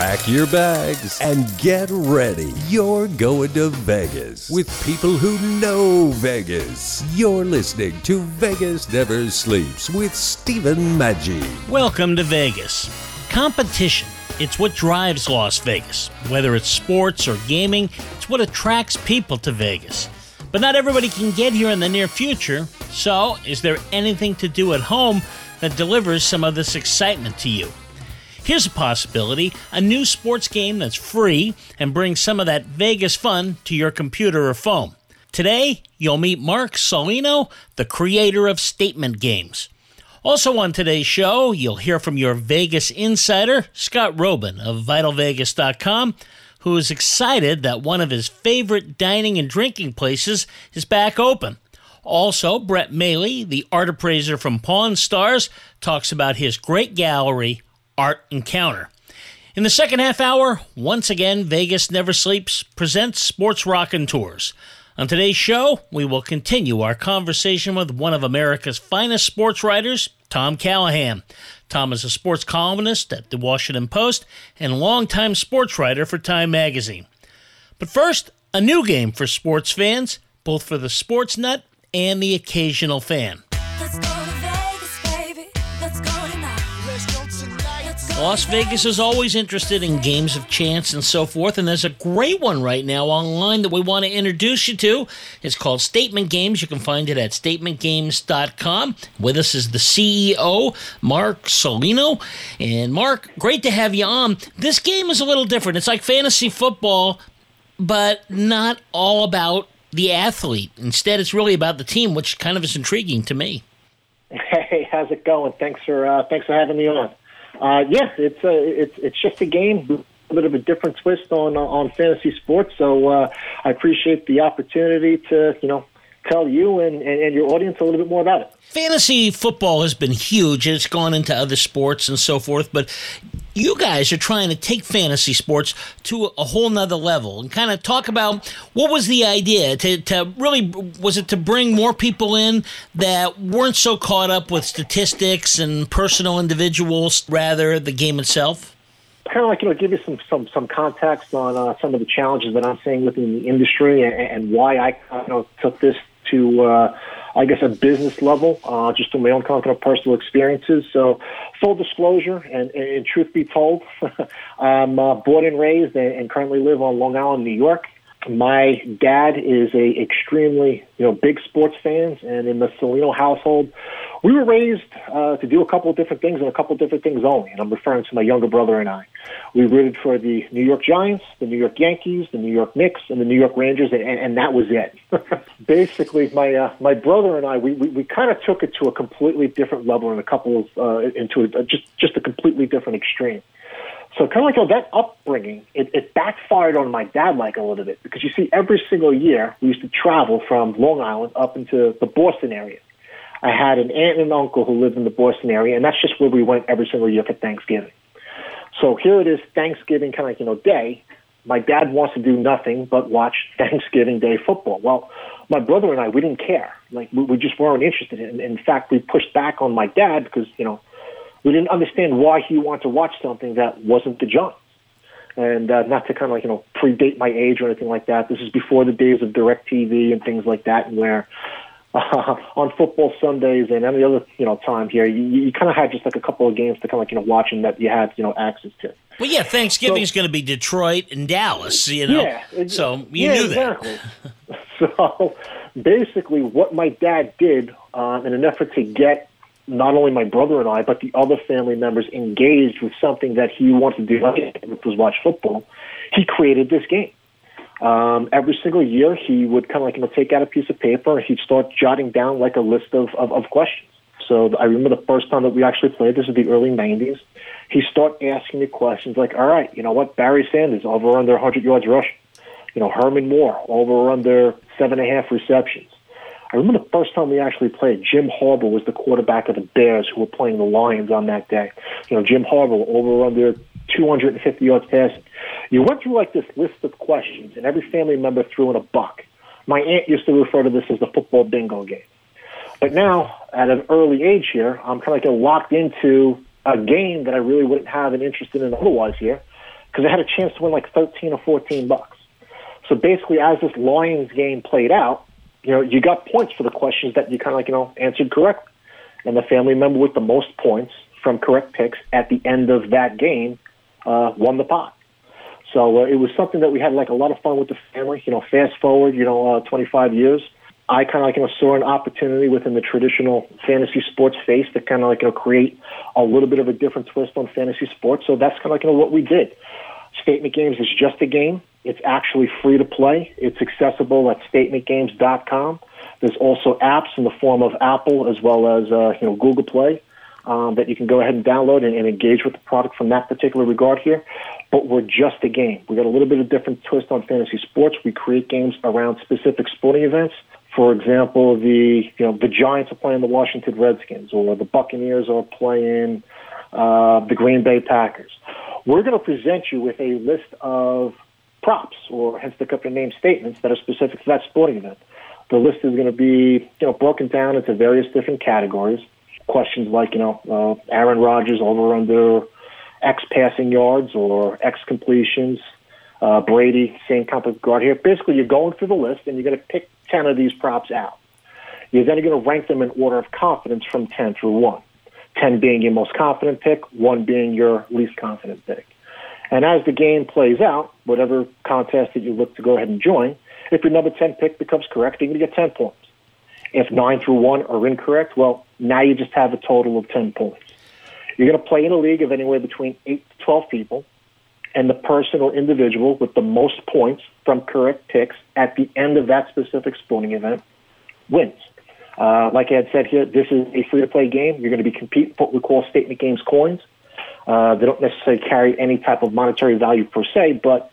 Pack your bags and get ready. You're going to Vegas with people who know Vegas. You're listening to Vegas Never Sleeps with Stephen Maggi. Welcome to Vegas. Competition. It's what drives Las Vegas. Whether it's sports or gaming, it's what attracts people to Vegas. But not everybody can get here in the near future, so is there anything to do at home that delivers some of this excitement to you? Here's a possibility a new sports game that's free and brings some of that Vegas fun to your computer or phone. Today, you'll meet Mark Solino, the creator of Statement Games. Also on today's show, you'll hear from your Vegas insider, Scott Roeben of VitalVegas.com, who is excited that one of his favorite dining and drinking places is back open. Also, Brett Maly, the art appraiser from Pawn Stars, talks about his great gallery, Art Encounter. In the second half hour, once again, Vegas Never Sleeps presents Sports Raconteurs. On today's show, we will continue our conversation with one of America's finest sports writers, Tom Callahan. Tom is a sports columnist at the Washington Post and longtime sports writer for Time Magazine. But first, a new game for sports fans, both for the sports nut and the occasional fan. Las Vegas is always interested in games of chance and so forth, and there's a great one right now online that we want to introduce you to. It's called Statement Games. You can find it at statementgames.com. With us is the CEO, Mark Solino. And Mark, great to have you on. This game is a little different. It's like fantasy football, but not all about the athlete. Instead, it's really about the team, which kind of is intriguing to me. Hey, how's it going? Thanks for uh, thanks for having me on. Uh, yeah, it's a, it's it's just a game, a bit of a different twist on uh, on fantasy sports. So uh, I appreciate the opportunity to you know tell you and, and, and, your audience a little bit more about it. Fantasy football has been huge. and It's gone into other sports and so forth, but you guys are trying to take fantasy sports to a whole nother level and kind of talk about what was the idea to, to really was it to bring more people in that weren't so caught up with statistics and personal individuals rather the game itself kind of like you know give you some some some context on uh, some of the challenges that I'm seeing within the industry and, and why I you know took this to, uh, I guess, a business level, uh, just through my own kind of personal experiences. So, full disclosure, and, and truth be told, I'm uh, born and raised and, and currently live on Long Island, New York. My dad is a extremely you know big sports fan, and in the Solino household, we were raised uh, to do a couple of different things and a couple of different things only. And I'm referring to my younger brother and I. We rooted for the New York Giants, the New York Yankees, the New York Knicks, and the New York Rangers, and, and that was it. Basically, my uh, my brother and I, we, we, we kind of took it to a completely different level and a couple of uh, into a, just just a completely different extreme. So kind of like oh, that upbringing, it, it backfired on my dad like a little bit because you see, every single year we used to travel from Long Island up into the Boston area. I had an aunt and an uncle who lived in the Boston area, and that's just where we went every single year for Thanksgiving. So here it is, Thanksgiving kind of you know day. My dad wants to do nothing but watch Thanksgiving Day football. Well, my brother and I, we didn't care. Like we, we just weren't interested. In, in fact, we pushed back on my dad because you know we didn't understand why he wanted to watch something that wasn't the Giants. And uh, not to kind of like you know predate my age or anything like that. This is before the days of DirecTV and things like that, where uh, on football Sundays and any other you know time here, you, you kind of had just like a couple of games to kind of like you know watching that you had you know access to. Well, yeah, Thanksgiving is going to be Detroit and Dallas, you know. Yeah, so you yeah, knew exactly. that. so basically, what my dad did uh, in an effort to get not only my brother and I, but the other family members engaged with something that he wanted to do, which was watch football, he created this game. Um, every single year, he would kind of like you know take out a piece of paper and he'd start jotting down like a list of, of, of questions. So I remember the first time that we actually played. This is the early '90s. He started asking me questions like, "All right, you know what? Barry Sanders over under 100 yards rushing. You know, Herman Moore over under seven and a half receptions. I remember the first time we actually played, Jim Harbaugh was the quarterback of the Bears who were playing the Lions on that day. You know, Jim Harbaugh over under 250 yards passing. You went through like this list of questions, and every family member threw in a buck. My aunt used to refer to this as the football bingo game. But now, at an early age here, I'm kind of like locked into a game that I really wouldn't have an interest in otherwise here because I had a chance to win like 13 or 14 bucks. So basically, as this Lions game played out, you know, you got points for the questions that you kind of like, you know, answered correctly. And the family member with the most points from correct picks at the end of that game uh, won the pot. So uh, it was something that we had like a lot of fun with the family. You know, fast forward, you know, uh, 25 years, I kind of like you know saw an opportunity within the traditional fantasy sports space to kind of like you know create a little bit of a different twist on fantasy sports. So that's kind of like you know what we did. Statement Games is just a game. It's actually free to play. It's accessible at statementgames.com. There's also apps in the form of Apple as well as uh, you know Google Play um, that you can go ahead and download and, and engage with the product from that particular regard here. But we're just a game. We got a little bit of different twist on fantasy sports. We create games around specific sporting events. For example, the you know the Giants are playing the Washington Redskins, or the Buccaneers are playing uh, the Green Bay Packers. We're going to present you with a list of props, or hence the company name statements that are specific to that sporting event. The list is going to be, you know, broken down into various different categories. Questions like, you know, uh, Aaron Rodgers over under X passing yards or X completions. Uh, Brady, same kind of guard here. Basically, you're going through the list and you're going to pick 10 of these props out. You're then going to rank them in order of confidence from 10 through 1. 10 being your most confident pick, 1 being your least confident pick. And as the game plays out, whatever contest that you look to go ahead and join, if your number 10 pick becomes correct, you're going to get 10 points. If 9 through 1 are incorrect, well, now you just have a total of 10 points. You're going to play in a league of anywhere between 8 to 12 people, and the person or individual with the most points from correct picks at the end of that specific sporting event wins. Uh, like I had said here, this is a free to play game. You're going to be competing for what we call statement games coins. Uh, they don't necessarily carry any type of monetary value per se, but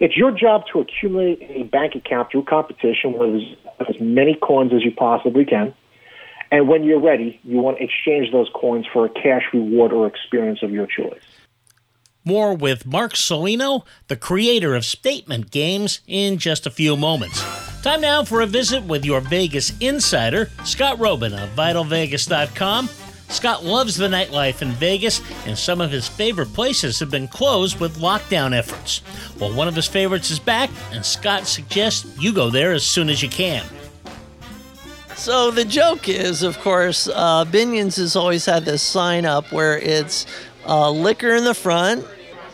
it's your job to accumulate a bank account through competition with as many coins as you possibly can. And when you're ready, you want to exchange those coins for a cash reward or experience of your choice. More with Mark Solino, the creator of Statement Games, in just a few moments. Time now for a visit with your Vegas insider, Scott Roeben of VitalVegas.com. Scott loves the nightlife in Vegas, and some of his favorite places have been closed with lockdown efforts. Well, one of his favorites is back, and Scott suggests you go there as soon as you can. So the joke is, of course, uh, Binion's has always had this sign up where it's uh, liquor in the front,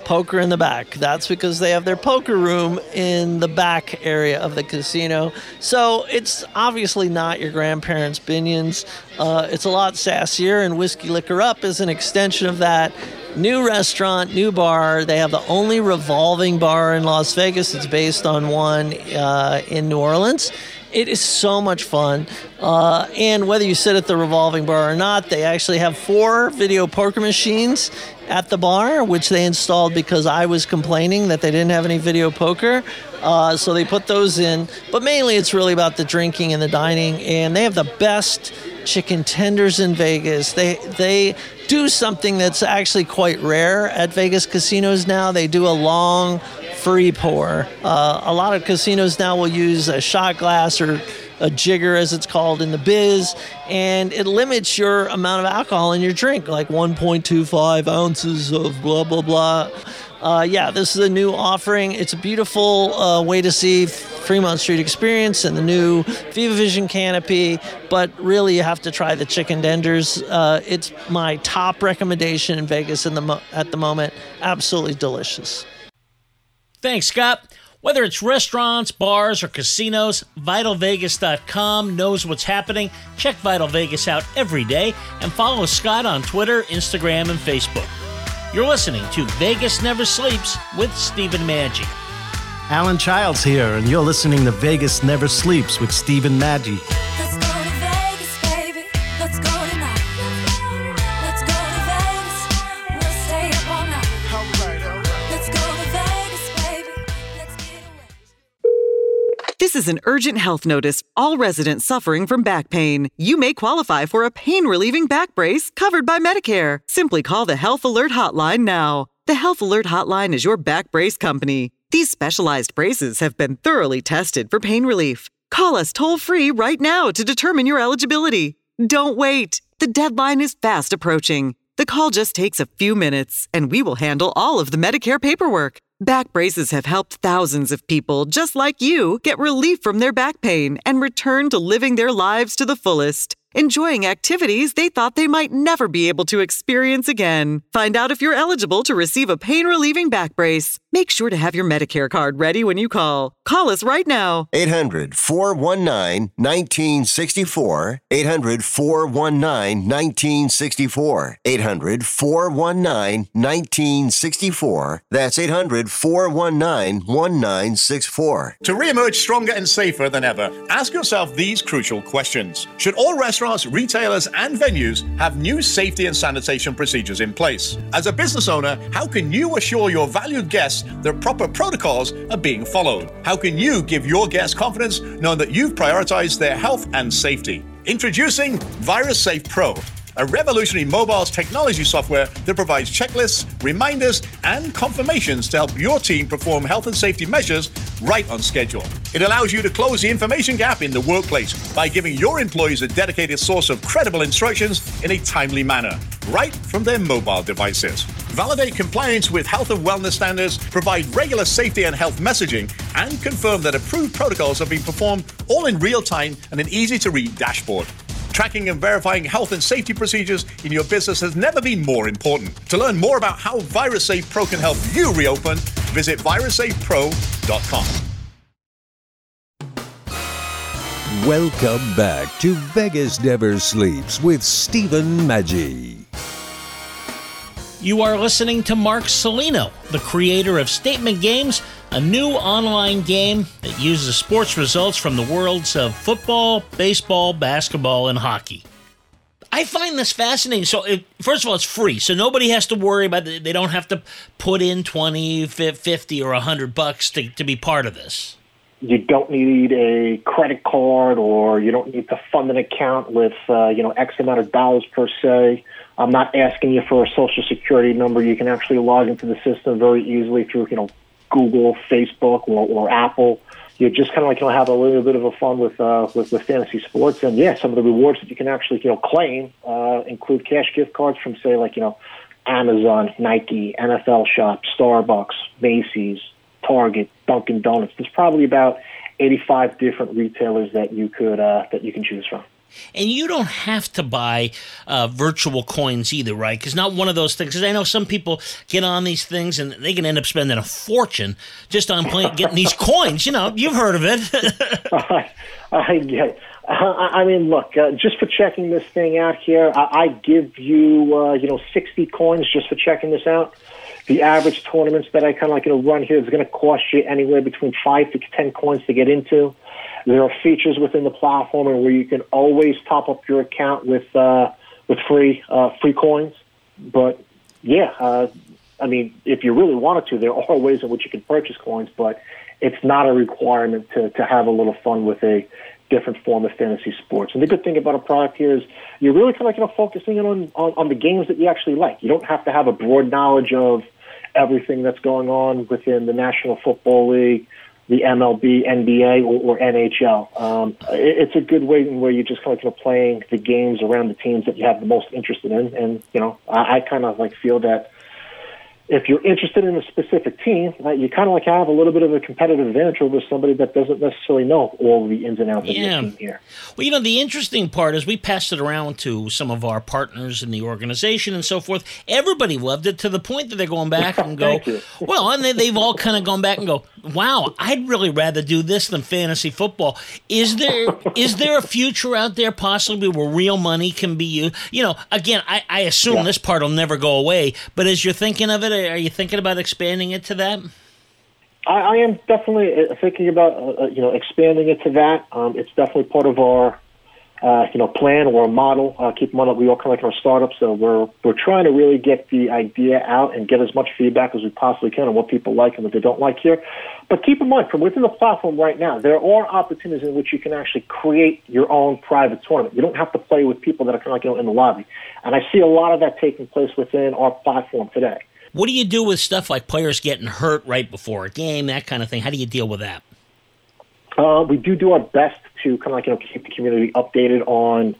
poker in the back. That's because they have their poker room in the back area of the casino. So it's obviously not your grandparents' Binion's. Uh, it's a lot sassier, and Whiskey Licker Up is an extension of that. New restaurant, new bar. They have the only revolving bar in Las Vegas. It's based on one uh, in New Orleans. It is so much fun. Uh, and whether you sit at the revolving bar or not, they actually have four video poker machines at the bar, which they installed because I was complaining that they didn't have any video poker. Uh, so they put those in. But mainly it's really about the drinking and the dining. And they have the best chicken tenders in Vegas. They, they do something that's actually quite rare at Vegas casinos now. They do a long free pour. Uh, a lot of casinos now will use a shot glass or a jigger, as it's called in the biz, and it limits your amount of alcohol in your drink, like 1.25 ounces of blah, blah, blah. Uh, yeah, this is a new offering. It's a beautiful uh, way to see Fremont Street Experience and the new Viva Vision canopy, but really you have to try the chicken tenders. Uh, it's my top recommendation in Vegas in the mo- at the moment. Absolutely delicious. Thanks, Scott. Whether it's restaurants, bars, or casinos, VitalVegas.com knows what's happening. Check Vital Vegas out every day and follow Scott on Twitter, Instagram, and Facebook. You're listening to Vegas Never Sleeps with Stephen Maggi. Alan Childs here, and you're listening to Vegas Never Sleeps with Stephen Maggi. Is an urgent health notice. All residents suffering from back pain. You may qualify for a pain relieving back brace covered by Medicare. Simply call the Health Alert Hotline now. The Health Alert Hotline is your back brace company. These specialized braces have been thoroughly tested for pain relief. Call us toll free right now to determine your eligibility. Don't wait. The deadline is fast approaching. The call just takes a few minutes, and we will handle all of the Medicare paperwork. Back braces have helped thousands of people just like you get relief from their back pain and return to living their lives to the fullest, enjoying activities they thought they might never be able to experience again. Find out if you're eligible to receive a pain relieving back brace. Make sure to have your Medicare card ready when you call. Call us right now. 800 419 1964. 800 419 1964. 800 419 1964. That's 800 419 1964. To re-emerge stronger and safer than ever, ask yourself these crucial questions. Should all restaurants, retailers, and venues have new safety and sanitation procedures in place? As a business owner, how can you assure your valued guests that proper protocols are being followed? How can you give your guests confidence knowing that you've prioritized their health and safety? Introducing VirusSafe Pro a revolutionary mobile technology software that provides checklists, reminders, and confirmations to help your team perform health and safety measures right on schedule. It allows you to close the information gap in the workplace by giving your employees a dedicated source of credible instructions in a timely manner, right from their mobile devices. Validate compliance with health and wellness standards, provide regular safety and health messaging, and confirm that approved protocols have been performed all in real time and an easy to read dashboard. Tracking and verifying health and safety procedures in your business has never been more important. To learn more about how VirusSafe Pro can help you reopen, visit virussafepro.com. Welcome back to Vegas Never Sleeps with Stephen Maggi. You are listening to Mark Solino, the creator of Statement Games, a new online game that uses sports results from the worlds of football, baseball, basketball, and hockey. I find this fascinating. So, it, first of all, it's free, so nobody has to worry about it. They don't have to put in 20, 50, or 100 bucks to, to be part of this. You don't need a credit card, or you don't need to fund an account with uh, you know X amount of dollars per se. I'm not asking you for a social security number. You can actually log into the system very easily through you know Google, Facebook, or, or Apple. You just kind of like you know have a little bit of a fun with uh, with with fantasy sports, and yeah, some of the rewards that you can actually you know claim uh, include cash gift cards from say like you know Amazon, Nike, NFL Shop, Starbucks, Macy's, Target, Dunkin' Donuts. There's probably about 85 different retailers that you could uh, that you can choose from. And you don't have to buy uh, virtual coins either, right? Because not one of those things. Because I know some people get on these things and they can end up spending a fortune just on playing, getting these coins. You know, you've heard of it. I, I get. I I mean, look, uh, just for checking this thing out here, I, I give you, uh, you know, 60 coins just for checking this out. The average tournaments that I kind of like you know run here is going to cost you anywhere between five to 10 coins to get into. There are features within the platform where you can always top up your account with uh, with free uh, free coins. But yeah, uh, I mean, if you really wanted to, there are ways in which you can purchase coins, but it's not a requirement to to have a little fun with a different form of fantasy sports. And the good thing about a product here is you're really kind of like, you know, focusing in on, on, on the games that you actually like. You don't have to have a broad knowledge of everything that's going on within the National Football League, the MLB, NBA, or, or NHL. Um, it, it's a good way where you're just kind of, you know, playing the games around the teams that you have the most interested in. And, you know, I, I kind of like feel that if you're interested in a specific team, you kind of like have a little bit of a competitive advantage over somebody that doesn't necessarily know all the ins and outs of Yeah. your team here. Well, you know, the interesting part is we passed it around to some of our partners in the organization and so forth. Everybody loved it to the point that they're going back and go, well, and they, they've all kind of gone back and go, wow, I'd really rather do this than fantasy football. Is there is there a future out there possibly where real money can be used? You know, again, I, I assume Yeah. this part will never go away, but as you're thinking of it, are you thinking about expanding it to that? I, I am definitely uh, thinking about uh, uh, you know expanding it to that. Um, it's definitely part of our uh, you know, plan or a model. Uh, keep in mind that we all of like our startups, so we're we're trying to really get the idea out and get as much feedback as we possibly can on what people like and what they don't like here. But keep in mind, from within the platform right now, there are opportunities in which you can actually create your own private tournament. You don't have to play with people that are kind of like you know in the lobby, and I see a lot of that taking place within our platform today. What do you do with stuff like players getting hurt right before a game, that kind of thing? How do you deal with that? Uh, we do do our best to kind of like you know keep the community updated on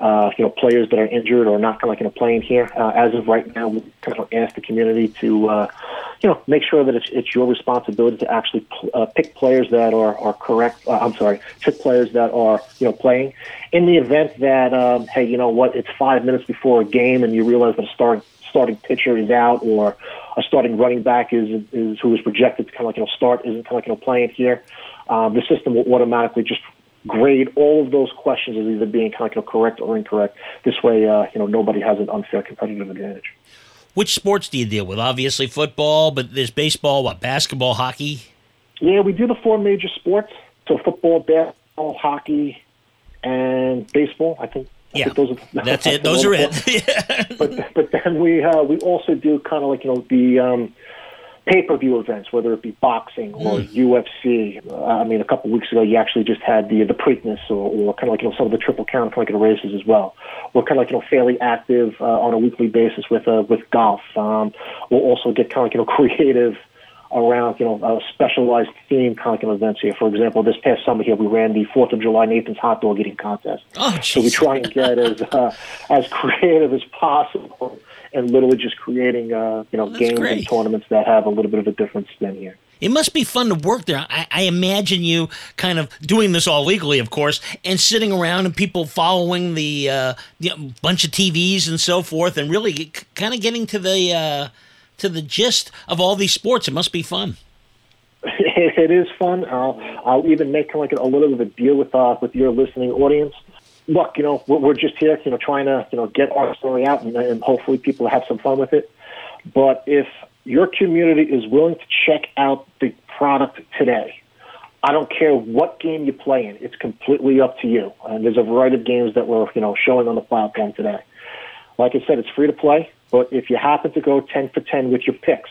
uh, you know players that are injured or not kind of like you know playing here. Uh, as of right now, we kind of ask the community to uh, you know make sure that it's, it's your responsibility to actually pl- uh, pick players that are are correct. Uh, I'm sorry, pick players that are you know playing. In the event that um, hey, you know what, it's five minutes before a game and you realize that a starting starting pitcher is out or a starting running back is is who is projected to kind of like you know start isn't kind of like you know playing here. Um, the system will automatically just grade all of those questions as either being kind of you know, correct or incorrect. This way, uh, you know, nobody has an unfair competitive advantage. Which sports do you deal with? Obviously football, but there's baseball, what, basketball, hockey? Yeah, we do the four major sports: so football, basketball, hockey, and baseball. I think. I Yeah, those are, that's it. Those are it. but but then we uh, we also do kind of like you know the um, pay per view events, whether it be boxing or UFC. Uh, I mean, a couple weeks ago, you actually just had the the Preakness or, or kind of like you know some of the Triple Crown kind of like races as well. We're kind of like you know fairly active uh, on a weekly basis with uh, with golf. Um, we'll also get kind of like you know creative around you know uh, specialized theme kind of like you know, events here. For example, this past summer here we ran the Fourth of July Nathan's hot dog eating contest. Oh, so we try and get as uh, as creative as possible, and literally just creating uh, you know games great. and tournaments that have a little bit of a different spin here. It must be fun to work there. I, I imagine you kind of doing this all legally, of course, and sitting around and people following the uh, you know, bunch of TVs and so forth, and really kind of getting to the uh, to the gist of all these sports. It must be fun. it is fun. I'll, I'll even make like a little bit of a deal with uh, with your listening audience. Look, you know, we're, we're just here, you know, trying to you know get our story out, and, and hopefully people have some fun with it. But if your community is willing to check out the product today, I don't care what game you play in; it's completely up to you. And there's a variety of games that we're you know showing on the platform today. Like I said, it's free to play. But if you happen to go 10 for 10 with your picks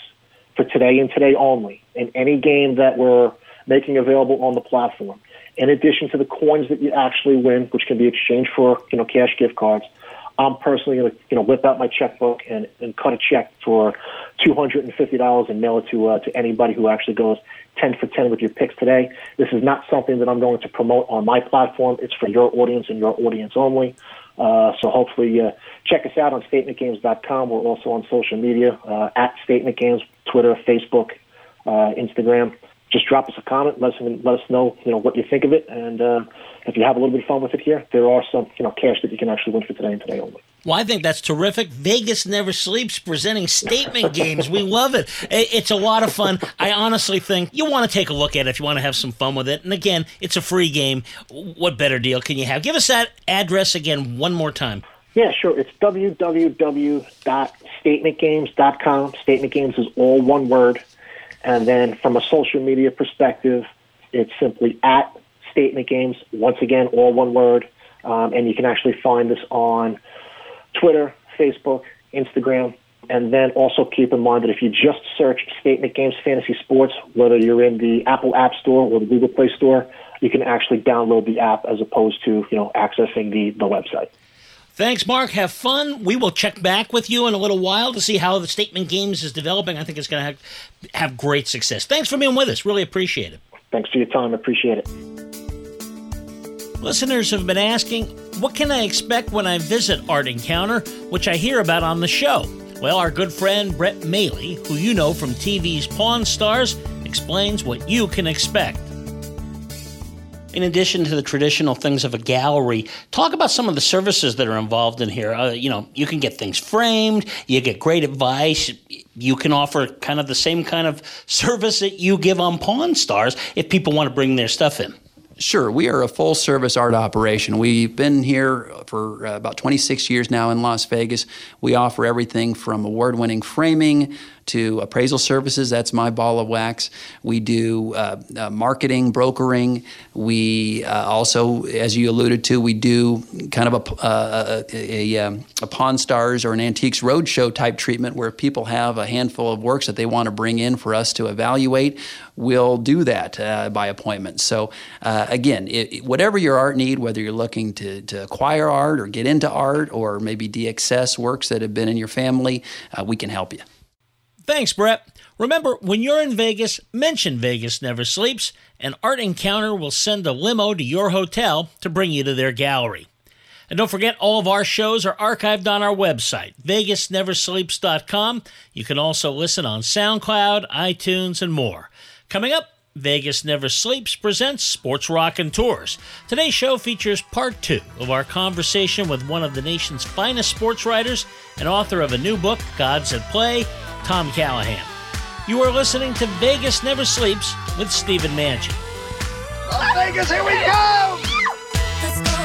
for today and today only in any game that we're making available on the platform, in addition to the coins that you actually win, which can be exchanged for you know cash gift cards, I'm personally going to you know whip out my checkbook and, and cut a check for two hundred and fifty dollars and mail it to uh, to anybody who actually goes ten for ten with your picks today. This is not something that I'm going to promote on my platform. It's for your audience and your audience only. Uh, so hopefully, uh, check us out on StatementGames.com. We're also on social media uh, at Statement Games, Twitter, Facebook, uh, Instagram. Just drop us a comment. Let us let us know you know what you think of it, and uh, if you have a little bit of fun with it here, there are some you know cash that you can actually win for today and today only. Well, I think that's terrific. Vegas Never Sleeps presenting statement games. We love it. It's a lot of fun. I honestly think you want to take a look at it if you want to have some fun with it. And again, it's a free game. What better deal can you have? Give us that address again one more time. Yeah, sure. It's www.statementgames.com. Statement Games is all one word. And then from a social media perspective, it's simply at Statement Games. Once again, all one word. Um, and you can actually find us on Twitter, Facebook, Instagram. And then also keep in mind that if you just search Statement Games Fantasy Sports, whether you're in the Apple App Store or the Google Play Store, you can actually download the app as opposed to you know accessing the, the website. Thanks, Mark. Have fun. We will check back with you in a little while to see how the statement games is developing. I think it's going to have, have great success. Thanks for being with us. Really appreciate it. Thanks for your time. Appreciate it. Listeners have been asking, what can I expect when I visit Art Encounter, which I hear about on the show? Well, our good friend Brett Maly, who you know from TV's Pawn Stars, explains what you can expect. In addition to the traditional things of a gallery, talk about some of the services that are involved in here. Uh, you know, you can get things framed, you get great advice, you can offer kind of the same kind of service that you give on Pawn Stars if people want to bring their stuff in. Sure, we are a full service art operation. We've been here for uh, about 26 years now in Las Vegas. We offer everything from award winning framing to appraisal services. That's my ball of wax. We do uh, uh, marketing, brokering. We uh, also, as you alluded to, we do kind of a, uh, a, a, um, a Pawn Stars or an Antiques Roadshow type treatment where people have a handful of works that they want to bring in for us to evaluate. We'll do that uh, by appointment. So, uh, again, it, whatever your art need, whether you're looking to, to acquire art or get into art or maybe de-access works that have been in your family, we can help you. Thanks, Brett. Remember, when you're in Vegas, mention Vegas Never Sleeps, and Art Encounter will send a limo to your hotel to bring you to their gallery. And don't forget, all of our shows are archived on our website, vegasneversleeps.com. You can also listen on SoundCloud, iTunes, and more. Coming up, Vegas Never Sleeps presents Sports Raconteurs. Today's show features part two of our conversation with one of the nation's finest sports writers and author of a new book, Gods at Play, Tom Callahan. You are listening to Vegas Never Sleeps with Stephen Maggi. Vegas, here we go!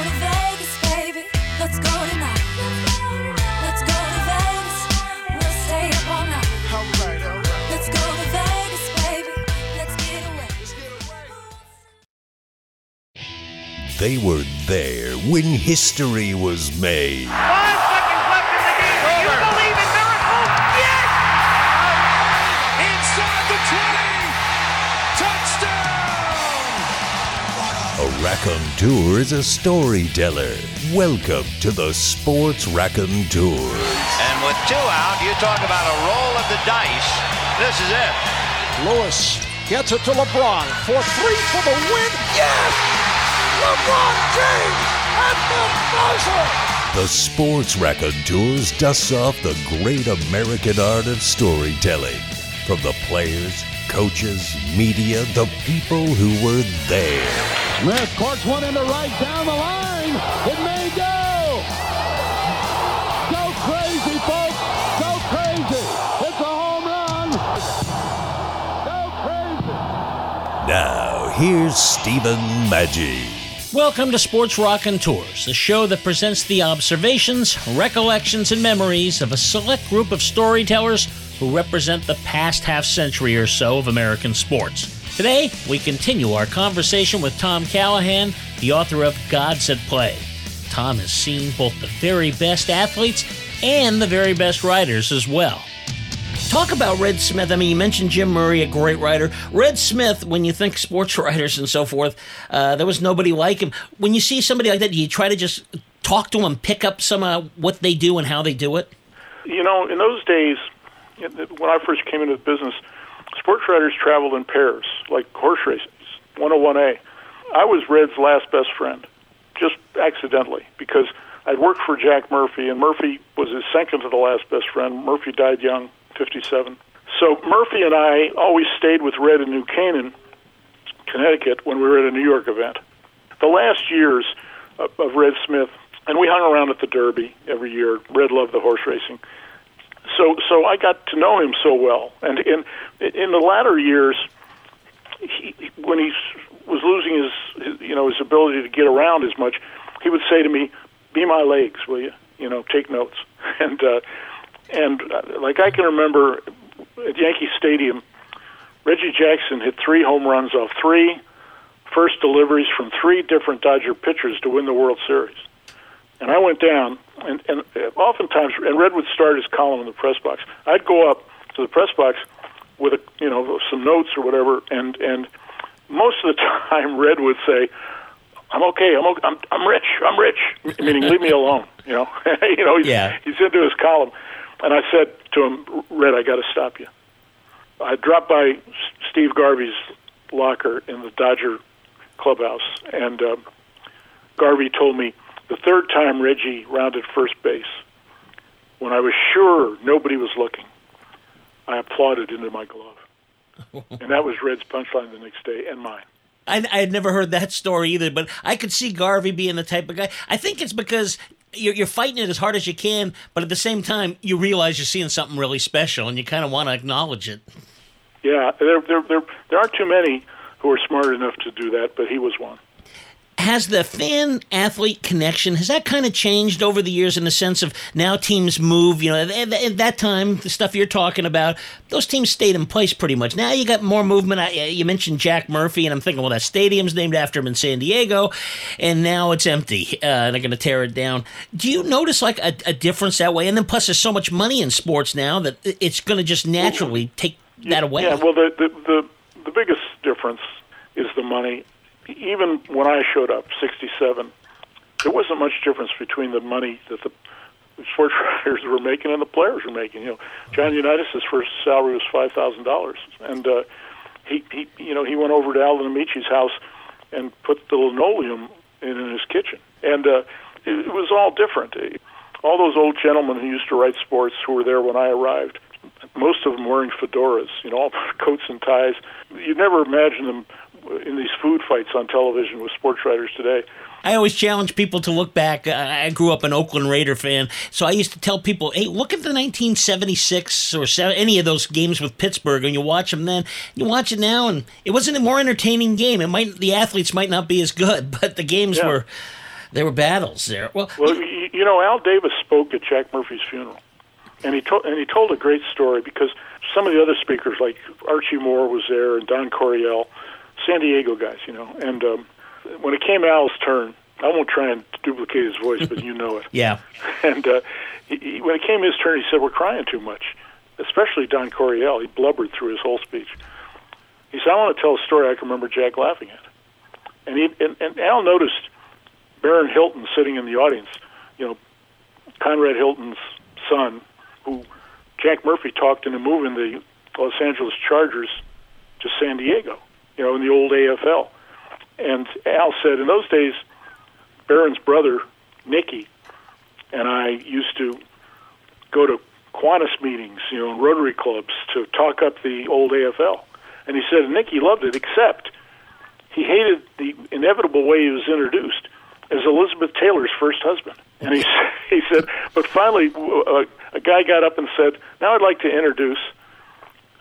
They were there when history was made. Five seconds left in the game. Do you believe in miracles? Yes! Inside the 20! Touchdown! A raconteur is a storyteller. Welcome to the Sports Raconteur. And with two out, you talk about a roll of the dice. This is it. Lewis gets it to LeBron for three for the win. Yes! LeBron James at the buzzer! The Sports Raconteurs dusts off the great American art of storytelling. From the players, coaches, media, the people who were there. Smith courts one into right down the line. It may go. Go crazy, folks. Go crazy. It's a home run. Go crazy. Now, here's Stephen Maggi. Welcome to Sports Raconteurs, the show that presents the observations, recollections, and memories of a select group of storytellers who represent the past half century or so of American sports. Today, we continue our conversation with Tom Callahan, the author of Gods at Play. Tom has seen both the very best athletes and the very best writers as well. Talk about Red Smith. I mean, you mentioned Jim Murray, a great writer. Red Smith, when you think sports writers and so forth, uh, there was nobody like him. When you see somebody like that, you try to just talk to them, pick up some of what they do and how they do it? You know, in those days, when I first came into the business, sports writers traveled in pairs, like horse races, 101A. I was Red's last best friend, just accidentally, because I'd worked for Jack Murphy, and Murphy was his second to the last best friend. Murphy died young, 57. So Murphy and I always stayed with Red in New Canaan, Connecticut, when we were at a New York event. The last years of, of Red Smith, and we hung around at the Derby every year. Red loved the horse racing so so I got to know him so well, and in in the latter years, he, when he was losing his, his you know his ability to get around as much, he would say to me, "Be my legs, will you? You know, take notes." And uh, and uh, like I can remember at Yankee Stadium, Reggie Jackson hit three home runs off three first deliveries from three different Dodger pitchers to win the World Series. And I went down, and, and oftentimes, and Red would start his column in the press box. I'd go up to the press box with a, you know, some notes or whatever, and and most of the time, Red would say, "I'm okay. I'm okay. I'm, I'm rich. I'm rich," meaning leave me alone. You know, you know, he's, Yeah. he's into his column. And I said to him, "Red, I got to stop you." I dropped by Steve Garvey's locker in the Dodger clubhouse, and um, Garvey told me the third time Reggie rounded first base, when I was sure nobody was looking, I applauded into my glove. and that was Red's punchline the next day and mine. I, I had never heard that story either, but I could see Garvey being the type of guy. I think it's because you're, you're fighting it as hard as you can, but at the same time, you realize you're seeing something really special, and you kind of want to acknowledge it. Yeah, there, there, there, there aren't too many who are smart enough to do that, but he was one. Has the fan athlete connection has that kind of changed over the years in the sense of now teams move you know at, at that time the stuff you're talking about those teams stayed in place pretty much. Now you got more movement. I, you mentioned jack murphy and i'm thinking well that stadium's named after him in san diego and now it's empty uh, they're going to tear it down. Do you notice like a, a difference that way? And then plus there's so much money in sports now that it's going to just naturally take that away. Yeah, well, the, the the the biggest difference is the money. Even when I showed up, '67, there wasn't much difference between the money that the sports writers were making and the players were making. You know, John Unitas' first salary was five thousand dollars, and uh, he he you know he went over to Alan Ameche's house and put the linoleum in, in his kitchen, and uh, it, it was all different. All those old gentlemen who used to write sports who were there when I arrived, most of them wearing fedoras, you know, all coats and ties. You never imagine them in these food fights on television with sports writers today. I always challenge people to look back. Uh, I grew up an Oakland Raider fan, so I used to tell people, "Hey, look at the 1976 or any of those games with Pittsburgh, and you watch them then. You watch it now, and it wasn't a more entertaining game. It might the athletes might not be as good, but the games Yeah. were there were battles there. Well, Well, you, you know, Al Davis spoke at Jack Murphy's funeral, and he told and he told a great story because some of the other speakers, like Archie Moore, was there, and Don Coryell, San Diego guys, you know. And um, when it came Al's turn, I won't try and duplicate his voice, but you know it. yeah. And uh, he, he, when it came his turn, he said, "We're crying too much," especially Don Coryell. He blubbered through his whole speech. He said, "I want to tell a story I can remember Jack laughing at." And he and, and Al noticed Baron Hilton sitting in the audience. You know, Conrad Hilton's son, who Jack Murphy talked into moving the Los Angeles Chargers to San Diego. You know, in the old AFL. And Al said, in those days, Baron's brother, Nicky, and I used to go to Kiwanis meetings, you know, and Rotary clubs to talk up the old AFL. And he said Nicky loved it, except he hated the inevitable way he was introduced as Elizabeth Taylor's first husband. And he he said, but finally, uh, a guy got up and said, "Now I'd like to introduce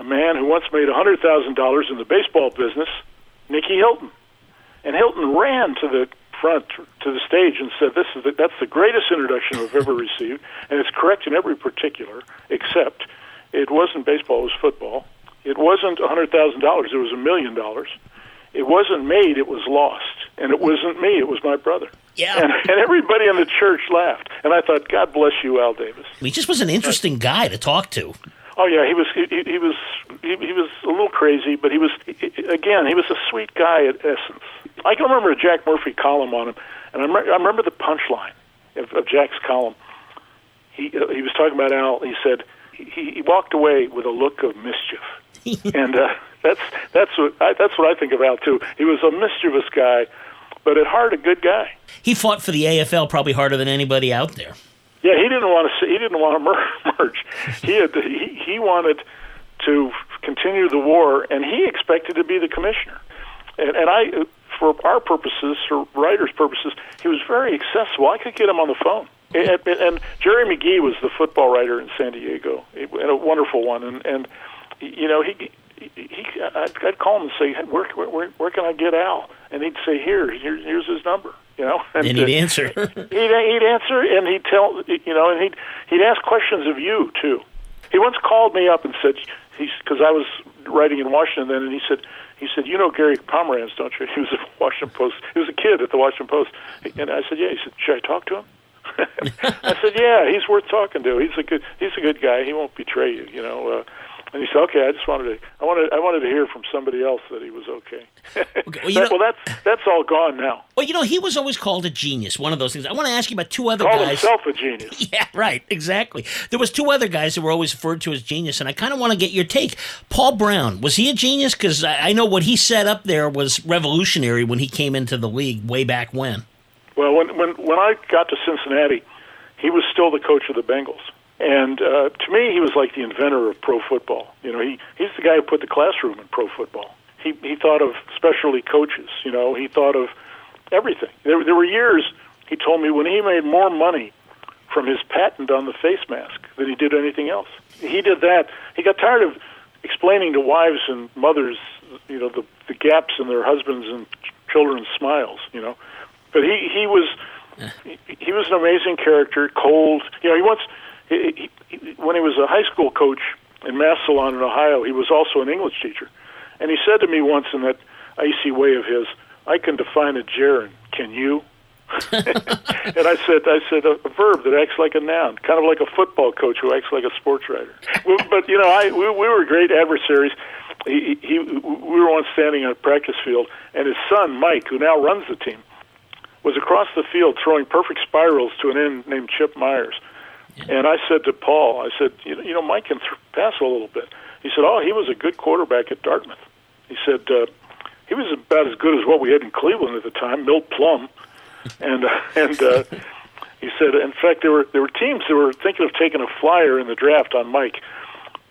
a man who once made a hundred thousand dollars in the baseball business, Nicky Hilton." And Hilton ran to the front to the stage and said, "This is the, that's the greatest introduction I've ever received, and it's correct in every particular, except it wasn't baseball; it was football. It wasn't a hundred thousand dollars; it was a million dollars. It wasn't made; it was lost, and it wasn't me; it was my brother." Yeah. And, and everybody in the church laughed, and I thought, "God bless you, Al Davis." He just was an interesting guy to talk to. Oh yeah, he was he, he was he, he was a little crazy, but he was again he was a sweet guy at essence. I can remember a Jack Murphy column on him, and I, rem- I remember the punchline of, of Jack's column. He uh, he was talking about Al. He said he, he walked away with a look of mischief, and uh, that's that's what I, that's what I think of Al too. He was a mischievous guy, but at heart a good guy. He fought for the AFL probably harder than anybody out there. Yeah, he didn't want to. He didn't want to mer- merge. He had. He, he wanted to continue the war, and he expected to be the commissioner. And, and I, for our purposes, for writers' purposes, he was very accessible. I could get him on the phone. And, and, and Jerry Magee was the football writer in San Diego, and a wonderful one. And and you know he. He, I'd, I'd call him and say, hey, where, where, where can I get Al? And he'd say, here, here here's his number. You know, And he'd uh, answer. he'd, he'd answer and he'd tell you know and he'd he'd ask questions of you too. He once called me up and said he's because i was writing in washington then and he said he said you know gary pomerantz don't you? He was at washington post he was a kid at the washington post and i said yeah. He said should i talk to him? I said yeah he's worth talking to. He's a good he's a good guy. He won't betray you you know uh and he said, "Okay, I just wanted to, I wanted, I wanted to hear from somebody else that he was okay." well, you know- well, that's that's all gone now. Well, you know, he was always called a genius. One of those things. I want to ask you about two other Called guys. himself a genius. Yeah, right. Exactly. There was two other guys that were always referred to as genius, and I kind of want to get your take. Paul Brown was he a genius? Because I I know what he set up there was revolutionary when he came into the league way back when. Well, when when when I got to Cincinnati, he was still the coach of the Bengals, and uh, to me, he was like the inventor of pro football. You know, he he's the guy who put the classroom in pro football. He he thought of specialty coaches. You know, he thought of everything. There there were years he told me when he made more money from his patent on the face mask than he did anything else. He did that. He got tired of explaining to wives and mothers, you know, the the gaps in their husbands and ch- children's smiles. You know, But he he was he, he was an amazing character, cold. You know, he once he, he, he, when he was a high school coach in Massillon in Ohio, he was also an English teacher, and he said to me once in that icy way of his, "I can define a gerund. Can you?" and I said, I said a, a verb that acts like a noun, kind of like a football coach who acts like a sports writer. But you know, I we, we were great adversaries. He, he, we were once standing on a practice field, and his son Mike, who now runs the team, was across the field throwing perfect spirals to an end named Chip Myers. And I said to Paul, I said, you know, Mike can th- pass a little bit. He said, oh, he was a good quarterback at Dartmouth. He said uh, he was about as good as what we had in Cleveland at the time, Milt Plum and uh, and uh, he said, in fact, there were there were teams that were thinking of taking a flyer in the draft on Mike,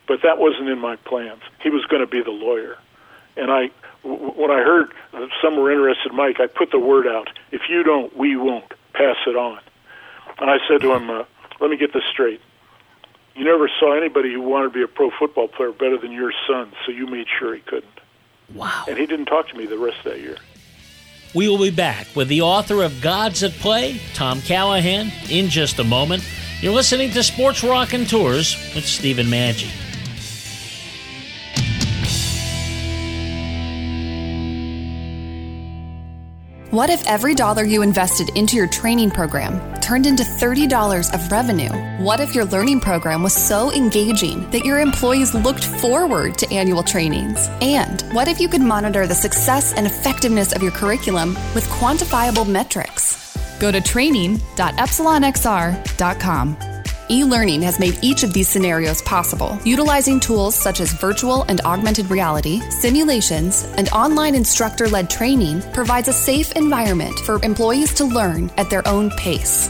but that wasn't in my plans. He was going to be the lawyer, and I, w- when I heard that some were interested in Mike, I put the word out: if you don't, we won't. Pass it on. And I said to him, uh, "Let me get this straight. You never saw anybody who wanted to be a pro football player better than your son, so you made sure he couldn't." Wow. And he didn't talk to me the rest of that year. We will be back with the author of Gods at Play, Tom Callahan, in just a moment. You're listening to Sports Raconteurs with Stephen Maggi. What if every dollar you invested into your training program turned into $30 of revenue? What if your learning program was so engaging that your employees looked forward to annual trainings? And what if you could monitor the success and effectiveness of your curriculum with quantifiable metrics? Go to training.epsilonxr.com. E learning has made each of these scenarios possible, utilizing tools such as virtual and augmented reality, simulations, and online instructor led training provides a safe environment for employees to learn at their own pace.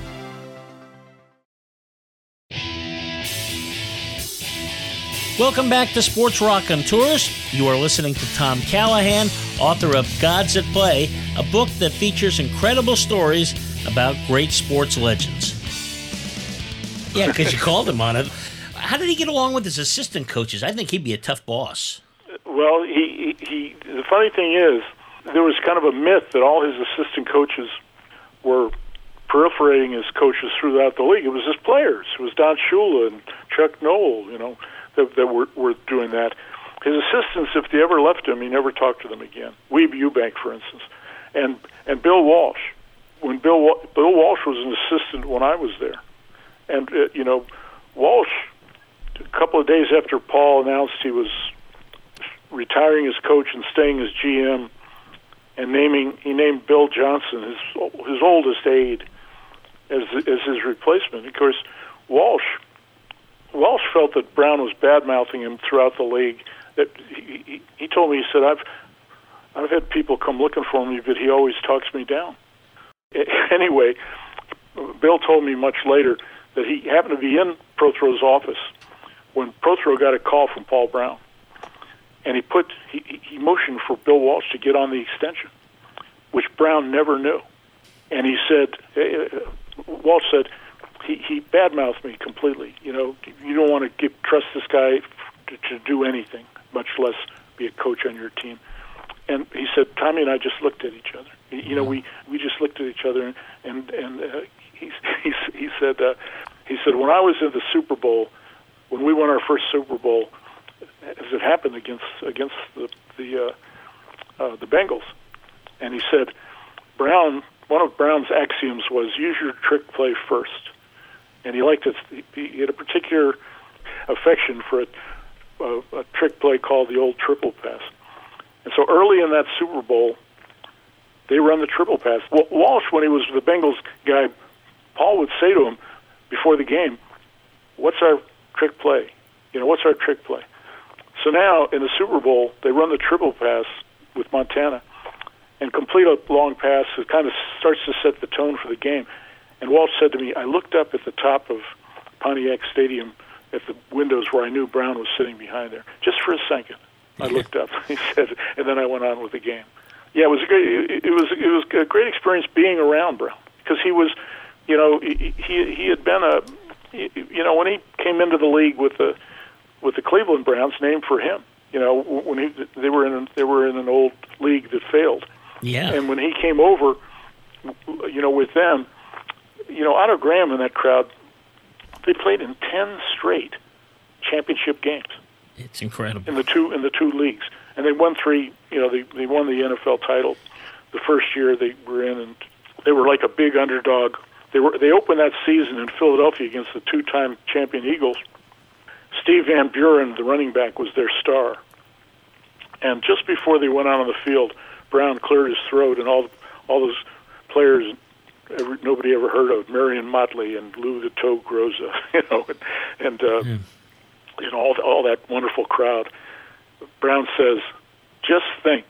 Welcome back to Sports Raconteurs. You are listening to Tom Callahan, author of Gods at Play, a book that features incredible stories about great sports legends. Yeah, because you called him on it. How did he get along with his assistant coaches? I think he'd be a tough boss. Well, he, he, he the funny thing is, there was kind of a myth that all his assistant coaches were proliferating as coaches throughout the league. It was his players. It was Don Shula and Chuck Noll, you know, that, that were, were doing that. His assistants, if they ever left him, he never talked to them again. Weeb Ewbank, for instance, and and Bill Walsh. When Bill Bill Walsh was an assistant when I was there, and uh, you know, Walsh, a couple of days after Paul announced he was retiring as coach and staying as GM, and naming he named Bill Johnson, his his oldest aide, as as his replacement. Of course, Walsh Walsh felt that Brown was bad mouthing him throughout the league. That he, he, he told me he said I've I've had people come looking for me, but he always talks me down. Anyway, Bill told me much later that he happened to be in Prothro's office when Prothro got a call from Paul Brown, and he put he, he motioned for Bill Walsh to get on the extension, which Brown never knew, and he said eh, eh, Walsh said he he badmouthed me completely. You know, you don't want to give, trust this guy to, to do anything, much less be a coach on your team. And he said, Tommy and I just looked at each other. You know, we we just looked at each other, and and, and uh, he he he said uh, he said when I was in the Super Bowl, when we won our first Super Bowl, as it happened against against the the uh, uh, the Bengals, and he said Brown. One of Brown's axioms was use your trick play first and he liked it. He, had a particular affection for a, a, a trick play called the old triple pass. And so early in that Super Bowl, they run the triple pass. Well, Walsh, when he was the Bengals guy, Paul would say to him before the game, "What's our trick play? You know, what's our trick play?" So now in the Super Bowl, they run the triple pass with Montana and complete a long pass. It kind of starts to set the tone for the game. And Walt said to me, I looked up at the top of Pontiac Stadium at the windows where I knew Brown was sitting behind there. Just for a second, I looked up. He said, and then I went on with the game. Yeah, it was a great. It, was it was a great experience being around Brown because he was, you know, he he, he had been a, you know, when he came into the league with the with the Cleveland Browns, named for him. You know, when he they were in they were in an old league that failed. Yeah. And when he came over, you know, with them, you know, Otto Graham and that crowd, they played in ten straight championship games It's incredible. in the two in the two leagues, and they won three. You know, they they won the NFL title the first year they were in, and they were like a big underdog. They were they opened that season in Philadelphia against the two-time champion Eagles. Steve Van Buren, the running back, was their star. And just before they went out on the field, Brown cleared his throat, and all all those players ever, nobody ever heard of, Marion Motley and Lou the Toe Groza, you know, and, and uh, you know all all that wonderful crowd. Brown says, "Just think,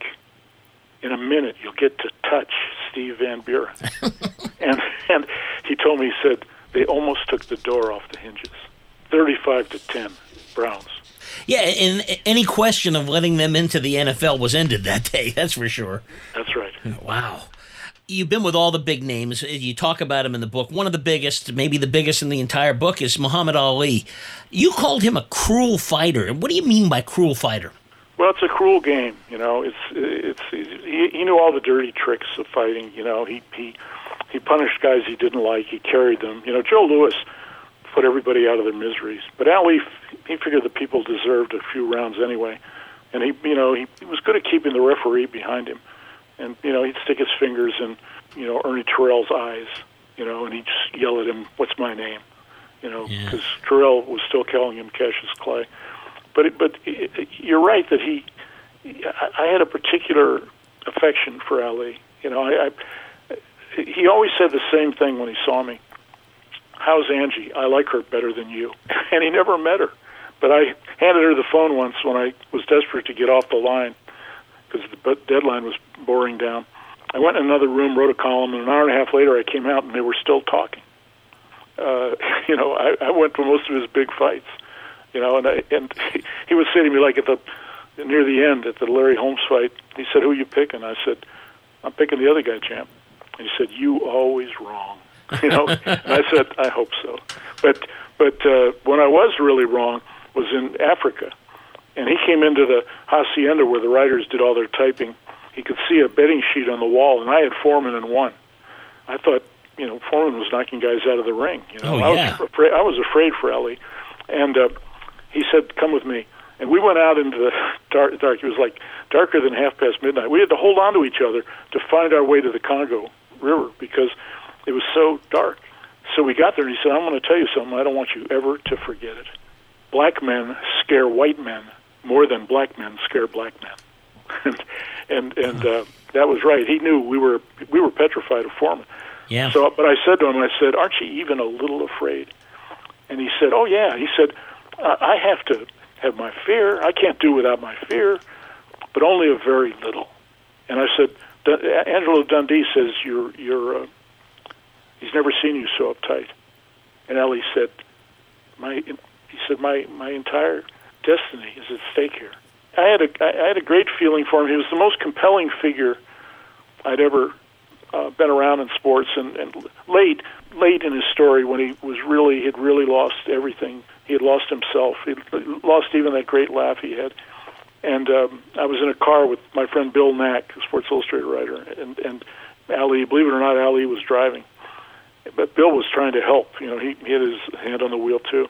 in a minute you'll get to touch Steve Van Buren," and and he told me he said they almost took the door off the hinges, thirty-five to ten, Browns. Yeah, and any question of letting them into the NFL was ended that day. That's for sure. That's right. Wow. You've been with all the big names. You talk about him in the book. One of the biggest, maybe the biggest in the entire book, is Muhammad Ali. You called him a cruel fighter. What do you mean by cruel fighter? Well, it's a cruel game. You know, it's it's he, he knew all the dirty tricks of fighting. You know, he he he punished guys he didn't like. He carried them. You know, Joe Louis put everybody out of their miseries, but Ali he figured the people deserved a few rounds anyway, and he you know he, he was good at keeping the referee behind him, and you know he'd stick his fingers in you know Ernie Terrell's eyes, you know, and he'd just yell at him, "What's my name?" You know, because Terrell was still calling him Cassius Clay but it, but it, you're right that he. I, I had a particular affection for Ali. You know, I, I he always said the same thing when he saw me. How's Angie? I like her better than you, and he never met her. But I handed her the phone once when I was desperate to get off the line because the deadline was boring down. I went in another room, wrote a column, and an hour and a half later, I came out and they were still talking. Uh, you know, I, I went to most of his big fights you know, and I, and he, he was saying to me like at the near the end at the Larry Holmes fight. He said, "Who you picking?" I said, "I'm picking the other guy, champ." And he said, "You always wrong," you know. and I said, "I hope so." But but uh, when I was really wrong was in Africa, and he came into the hacienda where the writers did all their typing. He could see a betting sheet on the wall, and I had Foreman and one. I thought, you know, Foreman was knocking guys out of the ring. You know, Oh, I was afraid. I was afraid for Ali, and uh, he said, "Come with me." And we went out into the dark. Dark. It was like darker than half past midnight. We had to hold on to each other to find our way to the Congo River because it was so dark. So we got there, and he said, "I'm going to tell you something. I don't want you ever to forget it. Black men scare white men more than black men scare black men." and and and uh, that was right. He knew we were we were petrified of Foreman. Yeah. So, but I said to him, I said, "Aren't you even a little afraid?" And he said, "Oh yeah." He said, "I I have to have my fear. I can't do without my fear, but only a very little." And I said, "Dun- "Angelo Dundee says you're you're uh, he's never seen you so uptight." And Ali said, "My," he said, "My my entire destiny is at stake here." I had a I had a great feeling for him. He was the most compelling figure I'd ever uh, been around in sports, and, and late late in his story when he was really had really lost everything. He had lost himself. He lost even that great laugh he had. And um, I was in a car with my friend Bill Nack, a Sports Illustrated writer, and and Ali. Believe it or not, Ali was driving, but Bill was trying to help. You know, he, he had his hand on the wheel too.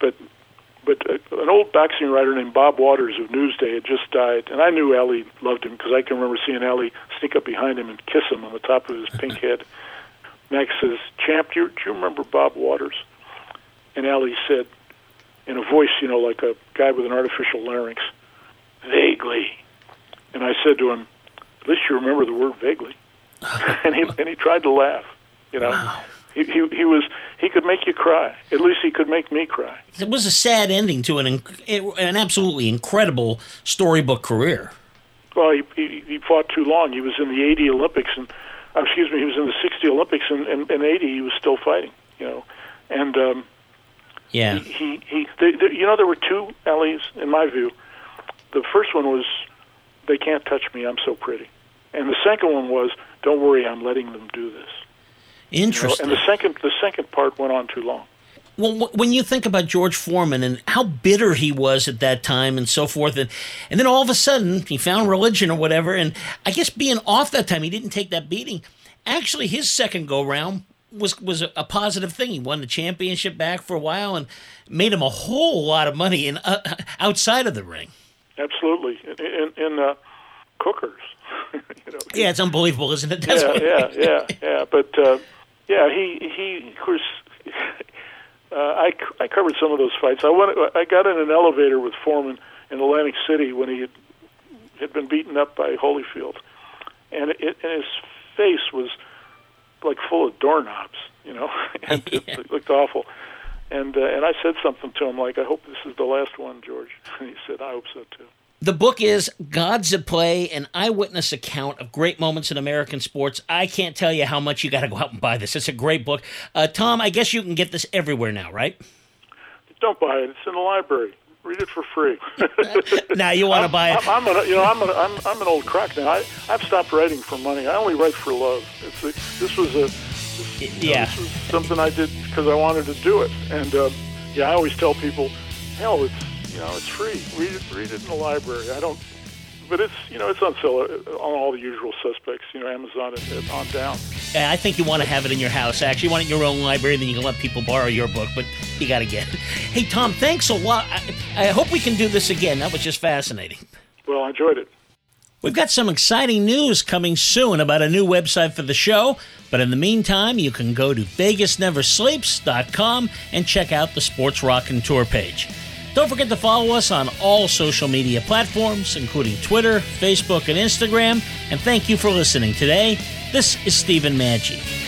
But but uh, an old boxing writer named Bob Waters of Newsday had just died, and I knew Ali loved him because I can remember seeing Ali sneak up behind him and kiss him on the top of his pink head. Nack says, "Champ, do you, do you remember Bob Waters?" And Ali said, in a voice, you know, like a guy with an artificial larynx, "Vaguely." And I said to him, "At least you remember the word vaguely." and he and he tried to laugh. You know, he, he he was he could make you cry. At least he could make me cry. It was a sad ending to an an absolutely incredible storybook career. Well, he, he he fought too long. He was in the '80 Olympics, and uh, excuse me, he was in the '60 Olympics, and and, and '80 he was still fighting. You know, and um, Yeah. He, he, he they, they, you know, there were two Ali's in my view. The first one was, "They can't touch me. I'm so pretty," and the second one was, "Don't worry, I'm letting them do this." You know, Interesting. and the second, the second part went on too long. Well, when you think about George Foreman and how bitter he was at that time and so forth, and, and then all of a sudden he found religion or whatever, and I guess being off that time, he didn't take that beating. Actually, his second go round was was a, positive thing. He won the championship back for a while and made him a whole lot of money in uh, outside of the ring. Absolutely, in in, in uh, cookers. you know, Yeah, it's unbelievable, isn't it? That's yeah, yeah, yeah, yeah. But uh, yeah, he he of course. Uh, I I covered some of those fights. I went. I got in an elevator with Foreman in Atlantic City when he had, had been beaten up by Holyfield, and it, and his face was like full of doorknobs, you know, and it, it looked awful. And uh, and I said something to him like, "I hope this is the last one, George." And he said, "I hope so too." The book is Gods at Play, an eyewitness account of great moments in American sports. I can't tell you how much you got to go out and buy this. It's a great book. Uh, Tom, I guess you can get this everywhere now, right? Don't buy it. It's in the library. Read it for free. now you want to buy it? I'm, I'm, a, you know, I'm, a, I'm, I'm an old crack now. I, I've stopped writing for money. I only write for love. It's a, this was a, this, you know, Yeah. this was something I did because I wanted to do it. And uh, yeah, I always tell people, hell, it's you know, it's free. Read it, read it in the library. I don't, but it's you know, it's on sale uh, on all the usual suspects. You know, Amazon and, and on down. Yeah, I think you want to have it in your house. Actually, you want it in your own library, then you can let people borrow your book, but you got to get it. Hey, Tom, thanks a lot. I, I hope we can do this again. That was just fascinating. Well, I enjoyed it. We've got some exciting news coming soon about a new website for the show, but in the meantime, you can go to VegasNeverSleeps.com and check out the Sports Raconteur page. Don't forget to follow us on all social media platforms, including Twitter, Facebook, and Instagram. And thank you for listening today. This is Stephen Maggi.